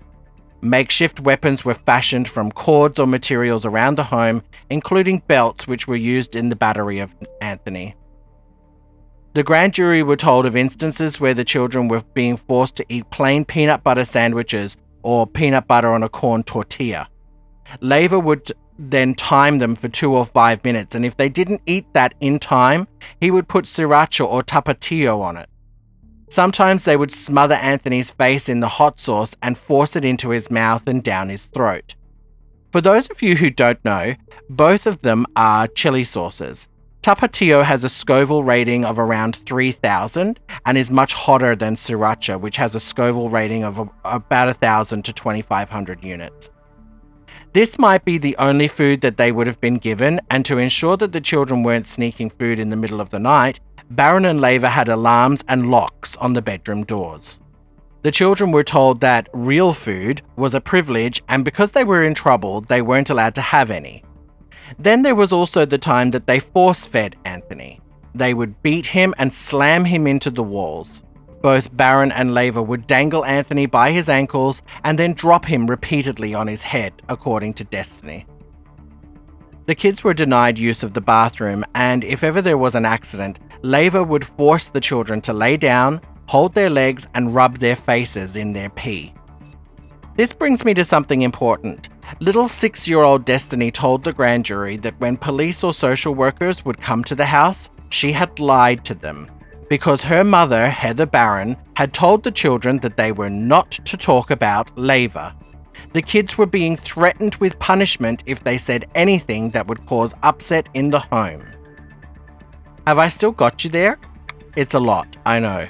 Makeshift weapons were fashioned from cords or materials around the home, including belts which were used in the battery of Anthony. The grand jury were told of instances where the children were being forced to eat plain peanut butter sandwiches or peanut butter on a corn tortilla. Leiva would then time them for two or five minutes, and if they didn't eat that in time, he would put sriracha or tapatio on it. Sometimes they would smother Anthony's face in the hot sauce and force it into his mouth and down his throat. For those of you who don't know, both of them are chili sauces. Tapatio has a Scoville rating of around 3000 and is much hotter than Sriracha, which has a Scoville rating of a, about 1000 to 2500 units. This might be the only food that they would have been given, and to ensure that the children weren't sneaking food in the middle of the night, Barron and Leiva had alarms and locks on the bedroom doors. The children were told that real food was a privilege, and because they were in trouble, they weren't allowed to have any. Then there was also the time that they force fed Anthony. They would beat him and slam him into the walls. Both Barron and Leiva would dangle Anthony by his ankles and then drop him repeatedly on his head, according to Destiny. The kids were denied use of the bathroom, and if ever there was an accident, Leiva would force the children to lay down, hold their legs, and rub their faces in their pee. This brings me to something important. Little six year old Destiny told the grand jury that when police or social workers would come to the house, she had lied to them because her mother, Heather Barron, had told the children that they were not to talk about Leiva. The kids were being threatened with punishment if they said anything that would cause upset in the home. Have I still got you there? It's a lot, I know.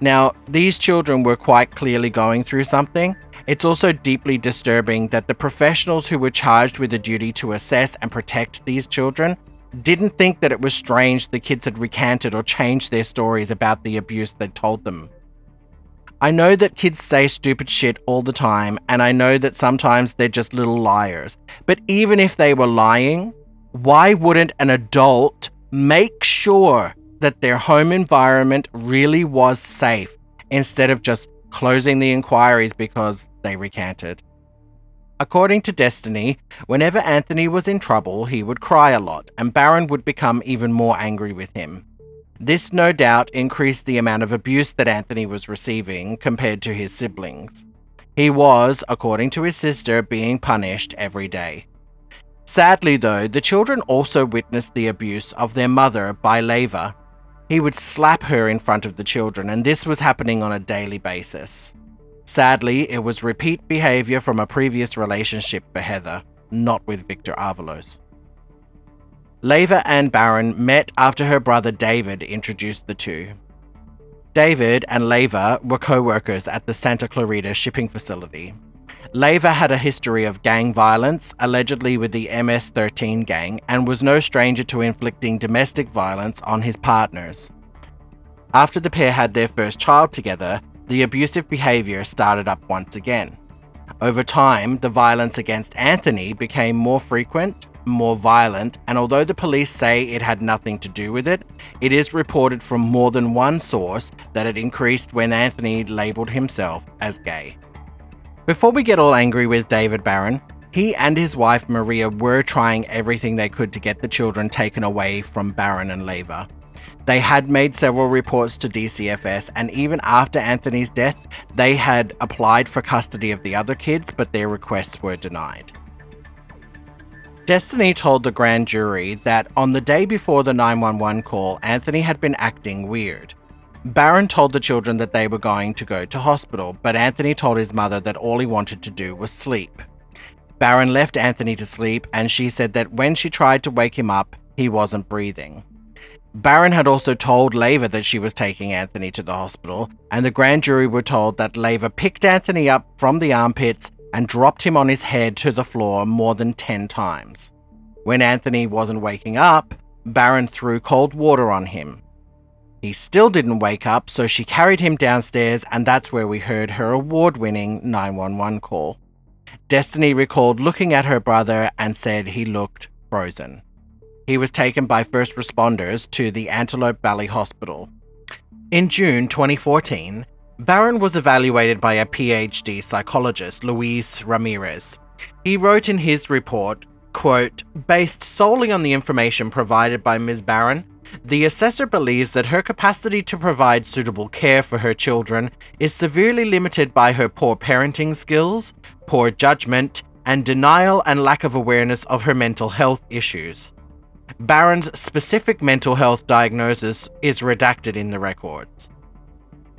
Now, these children were quite clearly going through something. It's also deeply disturbing that the professionals who were charged with the duty to assess and protect these children didn't think that it was strange the kids had recanted or changed their stories about the abuse they'd told them. I know that kids say stupid shit all the time, and I know that sometimes they're just little liars. But even if they were lying, why wouldn't an adult make sure that their home environment really was safe instead of just closing the inquiries because they recanted? According to Destiny, whenever Anthony was in trouble, he would cry a lot, and Barron would become even more angry with him. This no doubt increased the amount of abuse that Anthony was receiving compared to his siblings. He was, according to his sister, being punished every day. Sadly, though, the children also witnessed the abuse of their mother by Leiva. He would slap her in front of the children, and this was happening on a daily basis. Sadly, it was repeat behavior from a previous relationship for Heather, not with Victor Avalos. Leiva and Barron met after her brother David introduced the two. David and Leiva were co workers at the Santa Clarita shipping facility. Leiva had a history of gang violence, allegedly with the MS 13 gang, and was no stranger to inflicting domestic violence on his partners. After the pair had their first child together, the abusive behavior started up once again. Over time, the violence against Anthony became more frequent, more violent, and although the police say it had nothing to do with it, it is reported from more than one source that it increased when Anthony labelled himself as gay. Before we get all angry with David Barron, he and his wife Maria were trying everything they could to get the children taken away from Barron and Leiva. They had made several reports to DCFS, and even after Anthony's death, they had applied for custody of the other kids, but their requests were denied. Destiny told the grand jury that on the day before the 911 call, Anthony had been acting weird. Barron told the children that they were going to go to hospital, but Anthony told his mother that all he wanted to do was sleep. Barron left Anthony to sleep, and she said that when she tried to wake him up, he wasn't breathing. Barron had also told Leiva that she was taking Anthony to the hospital, and the grand jury were told that Leiva picked Anthony up from the armpits and dropped him on his head to the floor more than 10 times. When Anthony wasn't waking up, Barron threw cold water on him. He still didn't wake up, so she carried him downstairs, and that's where we heard her award winning 911 call. Destiny recalled looking at her brother and said he looked frozen. He was taken by first responders to the Antelope Valley Hospital. In June 2014, Barron was evaluated by a PhD psychologist, Luis Ramirez. He wrote in his report, quote, based solely on the information provided by Ms. Barron, the assessor believes that her capacity to provide suitable care for her children is severely limited by her poor parenting skills, poor judgment, and denial and lack of awareness of her mental health issues. Barron's specific mental health diagnosis is redacted in the records.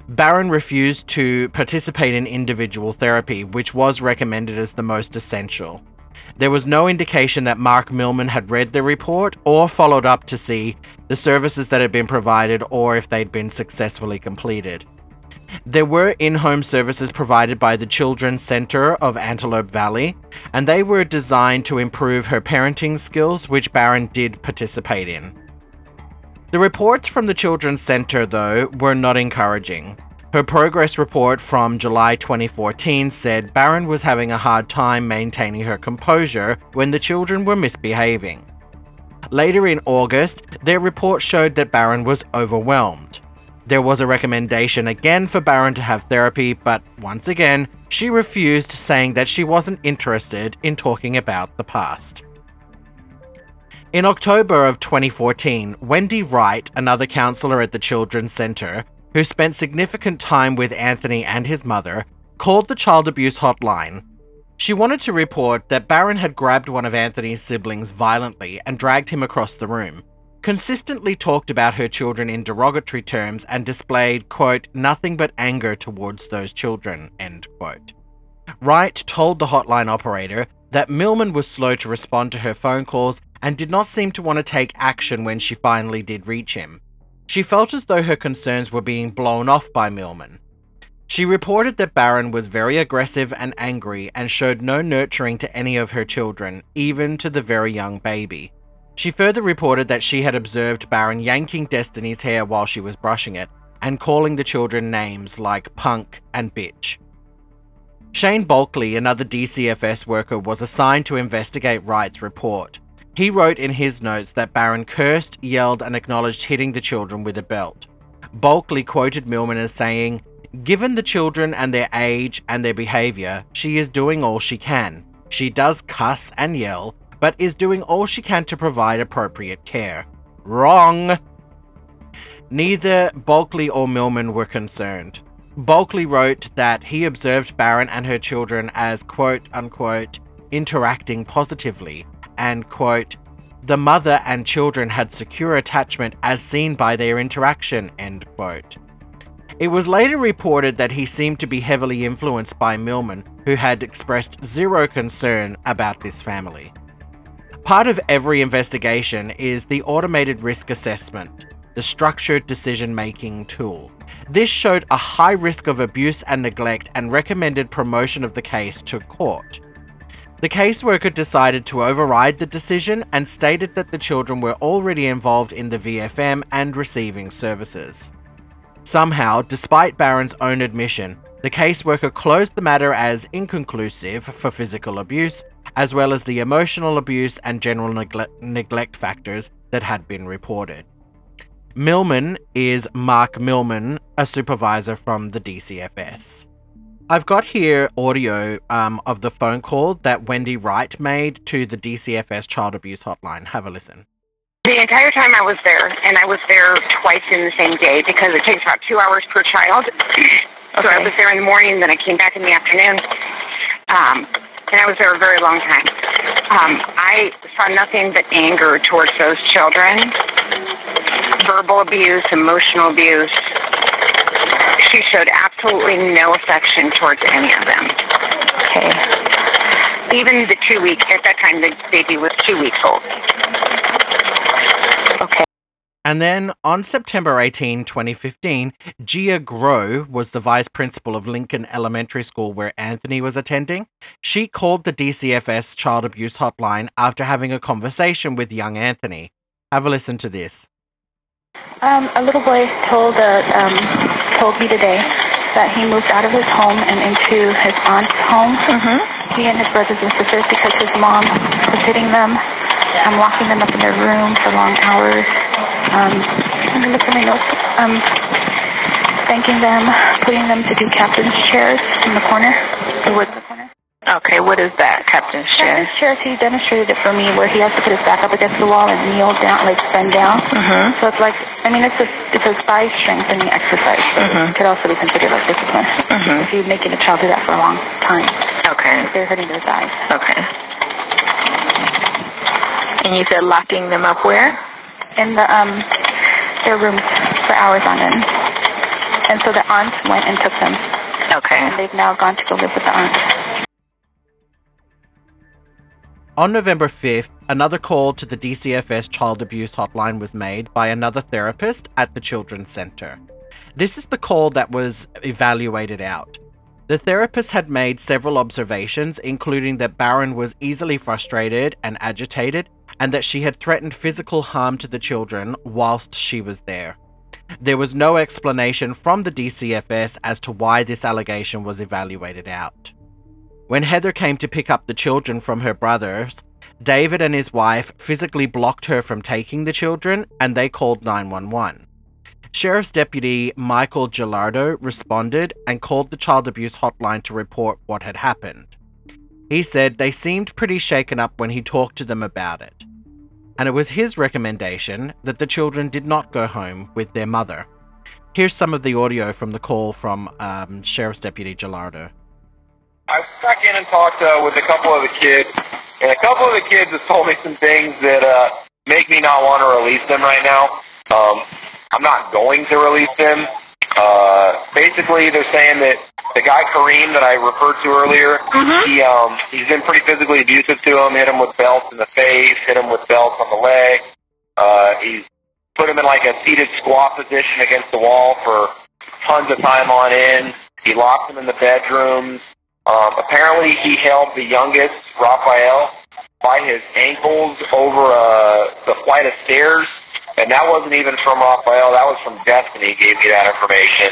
Barron refused to participate in individual therapy, which was recommended as the most essential. There was no indication that Mark Millman had read the report or followed up to see the services that had been provided or if they'd been successfully completed. There were in home services provided by the Children's Center of Antelope Valley, and they were designed to improve her parenting skills, which Barron did participate in. The reports from the Children's Center, though, were not encouraging. Her progress report from July 2014 said Barron was having a hard time maintaining her composure when the children were misbehaving. Later in August, their report showed that Barron was overwhelmed. There was a recommendation again for Barron to have therapy, but once again, she refused, saying that she wasn't interested in talking about the past. In October of 2014, Wendy Wright, another counselor at the Children's Center, who spent significant time with Anthony and his mother, called the child abuse hotline. She wanted to report that Barron had grabbed one of Anthony's siblings violently and dragged him across the room, consistently talked about her children in derogatory terms, and displayed, quote, nothing but anger towards those children, end quote. Wright told the hotline operator that Milman was slow to respond to her phone calls and did not seem to want to take action when she finally did reach him. She felt as though her concerns were being blown off by Milman. She reported that Barron was very aggressive and angry and showed no nurturing to any of her children, even to the very young baby. She further reported that she had observed Barron yanking Destiny's hair while she was brushing it and calling the children names like punk and bitch. Shane Bulkley, another DCFS worker, was assigned to investigate Wright's report. He wrote in his notes that Barron cursed, yelled, and acknowledged hitting the children with a belt. Bulkley quoted Milman as saying, Given the children and their age and their behavior, she is doing all she can. She does cuss and yell, but is doing all she can to provide appropriate care. Wrong! Neither Bulkley or Millman were concerned. Bulkley wrote that he observed Barron and her children as quote unquote interacting positively and quote the mother and children had secure attachment as seen by their interaction end quote. It was later reported that he seemed to be heavily influenced by Milman, who had expressed zero concern about this family. Part of every investigation is the automated risk assessment, the structured decision making tool. This showed a high risk of abuse and neglect and recommended promotion of the case to court. The caseworker decided to override the decision and stated that the children were already involved in the VFM and receiving services. Somehow, despite Barron's own admission, the caseworker closed the matter as inconclusive for physical abuse, as well as the emotional abuse and general negle- neglect factors that had been reported. Millman is Mark Millman, a supervisor from the DCFS. I've got here audio um, of the phone call that Wendy Wright made to the DCFS Child Abuse Hotline. Have a listen. The entire time I was there, and I was there twice in the same day because it takes about two hours per child. *clears throat* So I was there in the morning, then I came back in the afternoon. Um, and I was there a very long time. Um, I saw nothing but anger towards those children verbal abuse, emotional abuse. She showed absolutely no affection towards any of them. Okay. Even the two week, at that time, the baby was two weeks old. Okay. And then on September 18, 2015, Gia Groh was the vice principal of Lincoln Elementary School where Anthony was attending. She called the DCFS child abuse hotline after having a conversation with young Anthony. Have a listen to this. Um, a little boy told uh, um, told me today that he moved out of his home and into his aunt's home. Mm-hmm. He and his brothers and sisters because his mom was hitting them, um, locking them up in their room for long hours. Um, let me look at my notes. Um, thanking them, putting them to do captain's chairs in the corner, the corner. Okay, what is that, Captain's chair? Captain's chairs, he demonstrated it for me where he has to put his back up against the wall and kneel down, like bend down. Mm-hmm. So it's like, I mean, it's a it's a thigh strengthening exercise. So Mhm. It could also be considered like discipline. Mhm. If you're making a child do that for a long time, Okay. they're hurting their thighs. Okay. And you said locking them up where? In the um their rooms for hours on end. And so the aunt went and took them. Okay. And they've now gone to go live with the aunt. On November 5th, another call to the DCFS child abuse hotline was made by another therapist at the Children's Center. This is the call that was evaluated out. The therapist had made several observations, including that Barron was easily frustrated and agitated, and that she had threatened physical harm to the children whilst she was there. There was no explanation from the DCFS as to why this allegation was evaluated out. When Heather came to pick up the children from her brothers, David and his wife physically blocked her from taking the children and they called 911. Sheriff's Deputy Michael Gelardo responded and called the child abuse hotline to report what had happened. He said they seemed pretty shaken up when he talked to them about it. And it was his recommendation that the children did not go home with their mother. Here's some of the audio from the call from um, Sheriff's Deputy Gelardo. I stuck in and talked uh, with a couple of the kids, and a couple of the kids have told me some things that uh, make me not want to release them right now. Um, I'm not going to release them. Uh, basically, they're saying that the guy Kareem that I referred to earlier, he um, he's been pretty physically abusive to him. Hit him with belts in the face, hit him with belts on the leg. Uh, he's put him in like a seated squat position against the wall for tons of time on end. He locked him in the bedrooms. Um, apparently, he held the youngest, Raphael, by his ankles over uh, the flight of stairs. And that wasn't even from Raphael. That was from Destiny gave me that information.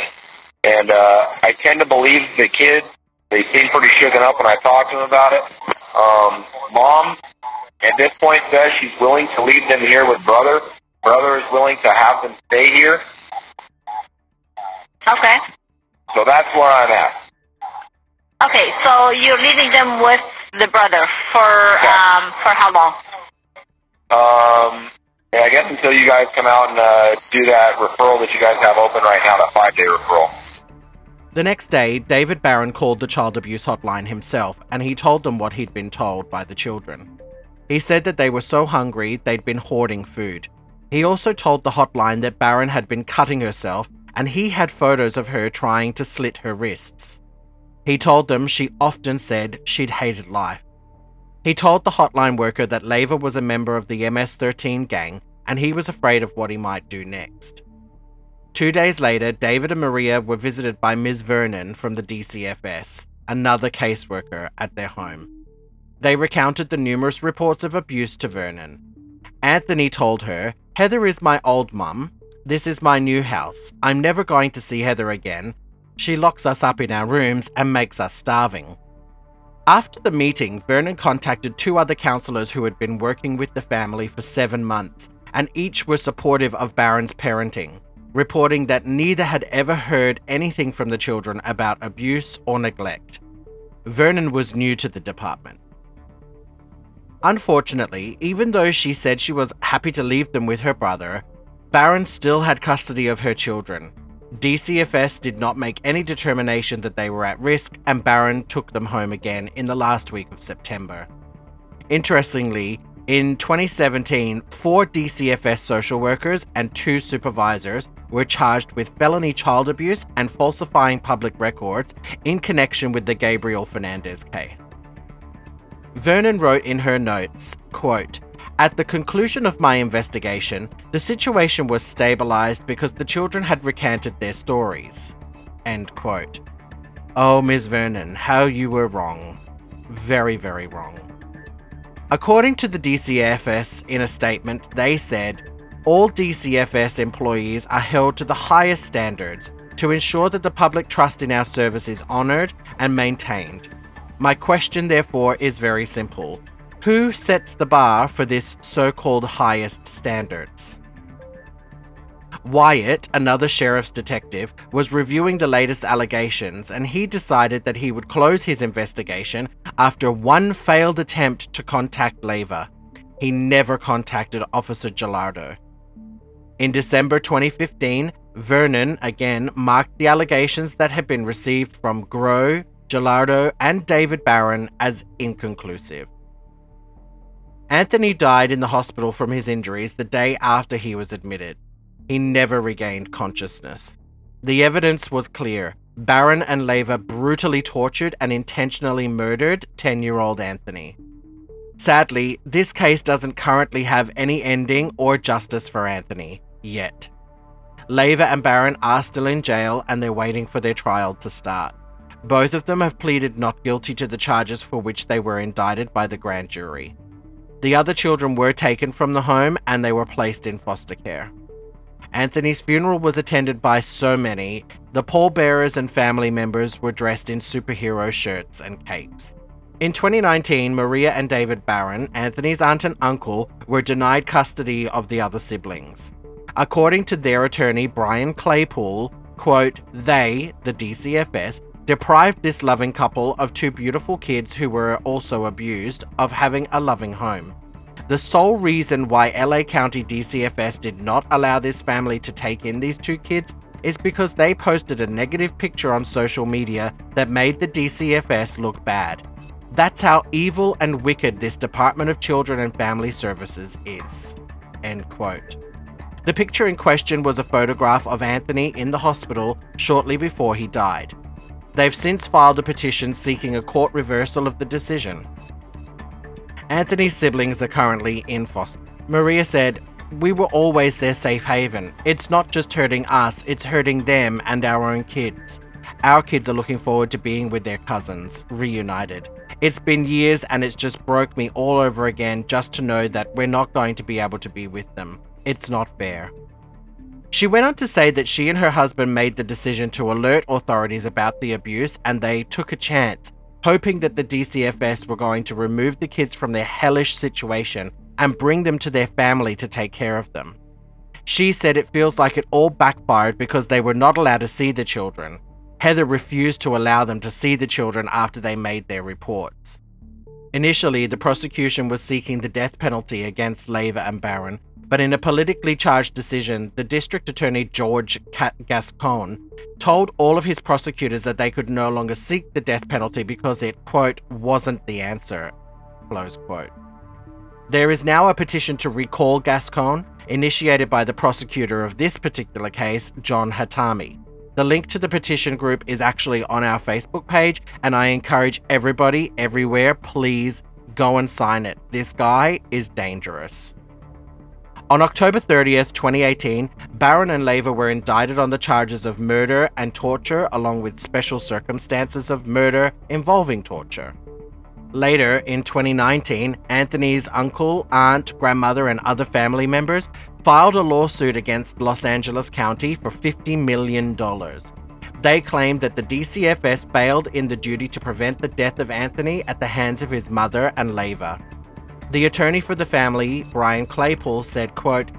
And uh, I tend to believe the kid. They seem pretty shooken up when I talk to them about it. Um, Mom, at this point, says she's willing to leave them here with brother. Brother is willing to have them stay here. Okay. So that's where I'm at. Okay, so you're leaving them with the brother for um for how long? Um, yeah, I guess until you guys come out and uh, do that referral that you guys have open right now, that five day referral. The next day, David Barron called the child abuse hotline himself and he told them what he'd been told by the children. He said that they were so hungry they'd been hoarding food. He also told the hotline that Barron had been cutting herself and he had photos of her trying to slit her wrists. He told them she often said she'd hated life. He told the hotline worker that Leiva was a member of the MS 13 gang and he was afraid of what he might do next. Two days later, David and Maria were visited by Ms. Vernon from the DCFS, another caseworker, at their home. They recounted the numerous reports of abuse to Vernon. Anthony told her, Heather is my old mum. This is my new house. I'm never going to see Heather again. She locks us up in our rooms and makes us starving. After the meeting, Vernon contacted two other counsellors who had been working with the family for seven months, and each were supportive of Barron's parenting, reporting that neither had ever heard anything from the children about abuse or neglect. Vernon was new to the department. Unfortunately, even though she said she was happy to leave them with her brother, Barron still had custody of her children. DCFS did not make any determination that they were at risk, and Barron took them home again in the last week of September. Interestingly, in 2017, four DCFS social workers and two supervisors were charged with felony child abuse and falsifying public records in connection with the Gabriel Fernandez case. Vernon wrote in her notes, quote, at the conclusion of my investigation, the situation was stabilized because the children had recanted their stories. End quote. Oh, Ms. Vernon, how you were wrong. Very, very wrong. According to the DCFS in a statement, they said all DCFS employees are held to the highest standards to ensure that the public trust in our service is honoured and maintained. My question, therefore, is very simple who sets the bar for this so called highest standards? Wyatt, another sheriff's detective, was reviewing the latest allegations and he decided that he would close his investigation after one failed attempt to contact Leiva. He never contacted Officer Gelardo. In December 2015, Vernon again marked the allegations that had been received from Groh, Gelardo, and David Barron as inconclusive. Anthony died in the hospital from his injuries the day after he was admitted. He never regained consciousness. The evidence was clear. Barron and Leiva brutally tortured and intentionally murdered 10 year old Anthony. Sadly, this case doesn't currently have any ending or justice for Anthony, yet. Leiva and Barron are still in jail and they're waiting for their trial to start. Both of them have pleaded not guilty to the charges for which they were indicted by the grand jury. The other children were taken from the home and they were placed in foster care. Anthony's funeral was attended by so many, the pallbearers and family members were dressed in superhero shirts and capes. In 2019, Maria and David Barron, Anthony's aunt and uncle, were denied custody of the other siblings. According to their attorney, Brian Claypool, quote, they, the DCFS, deprived this loving couple of two beautiful kids who were also abused of having a loving home. The sole reason why LA County DCFS did not allow this family to take in these two kids is because they posted a negative picture on social media that made the DCFS look bad. That's how evil and wicked this Department of Children and Family Services is. End quote. The picture in question was a photograph of Anthony in the hospital shortly before he died. They've since filed a petition seeking a court reversal of the decision. Anthony's siblings are currently in foster. Maria said, We were always their safe haven. It's not just hurting us, it's hurting them and our own kids. Our kids are looking forward to being with their cousins, reunited. It's been years and it's just broke me all over again just to know that we're not going to be able to be with them. It's not fair. She went on to say that she and her husband made the decision to alert authorities about the abuse and they took a chance, hoping that the DCFS were going to remove the kids from their hellish situation and bring them to their family to take care of them. She said it feels like it all backfired because they were not allowed to see the children. Heather refused to allow them to see the children after they made their reports. Initially, the prosecution was seeking the death penalty against Leiva and Barron, but in a politically charged decision, the district attorney George Gascon told all of his prosecutors that they could no longer seek the death penalty because it, quote, wasn't the answer, close quote. There is now a petition to recall Gascon, initiated by the prosecutor of this particular case, John Hatami. The link to the petition group is actually on our Facebook page, and I encourage everybody everywhere, please go and sign it. This guy is dangerous. On October 30th, 2018, Barron and Leiva were indicted on the charges of murder and torture, along with special circumstances of murder involving torture. Later, in 2019, Anthony's uncle, aunt, grandmother, and other family members filed a lawsuit against Los Angeles County for $50 million. They claimed that the DCFS failed in the duty to prevent the death of Anthony at the hands of his mother and Leiva. The attorney for the family, Brian Claypool, said, quote,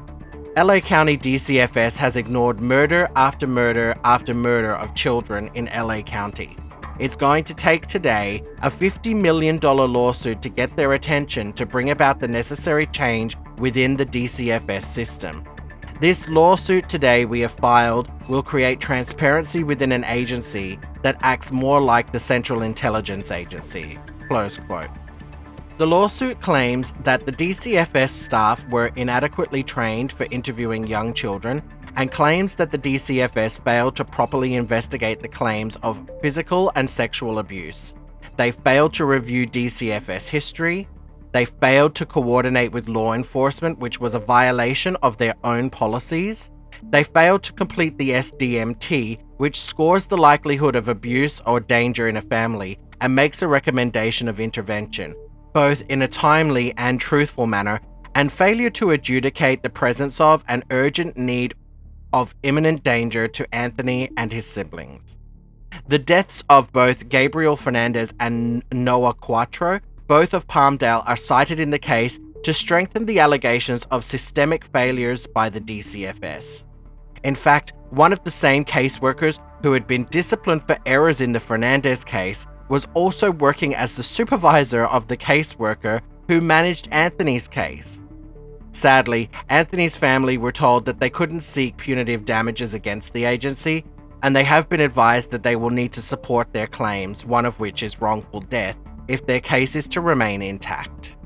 LA County DCFS has ignored murder after murder after murder of children in LA County. It's going to take today a $50 million lawsuit to get their attention to bring about the necessary change within the DCFS system. This lawsuit today we have filed will create transparency within an agency that acts more like the Central Intelligence Agency. Close quote. The lawsuit claims that the DCFS staff were inadequately trained for interviewing young children and claims that the DCFS failed to properly investigate the claims of physical and sexual abuse. They failed to review DCFS history. They failed to coordinate with law enforcement, which was a violation of their own policies. They failed to complete the SDMT, which scores the likelihood of abuse or danger in a family and makes a recommendation of intervention, both in a timely and truthful manner, and failure to adjudicate the presence of an urgent need of imminent danger to Anthony and his siblings. The deaths of both Gabriel Fernandez and Noah Cuatro, both of Palmdale, are cited in the case to strengthen the allegations of systemic failures by the DCFS. In fact, one of the same caseworkers who had been disciplined for errors in the Fernandez case was also working as the supervisor of the caseworker who managed Anthony's case. Sadly, Anthony's family were told that they couldn't seek punitive damages against the agency, and they have been advised that they will need to support their claims, one of which is wrongful death, if their case is to remain intact.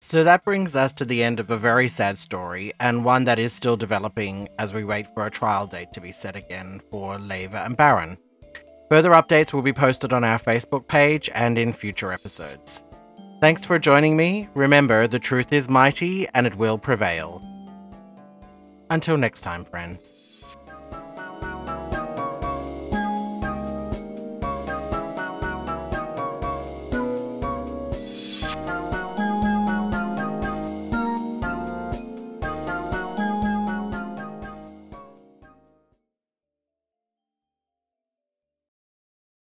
So that brings us to the end of a very sad story, and one that is still developing as we wait for a trial date to be set again for Leiva and Barron. Further updates will be posted on our Facebook page and in future episodes. Thanks for joining me. Remember, the truth is mighty and it will prevail. Until next time, friends.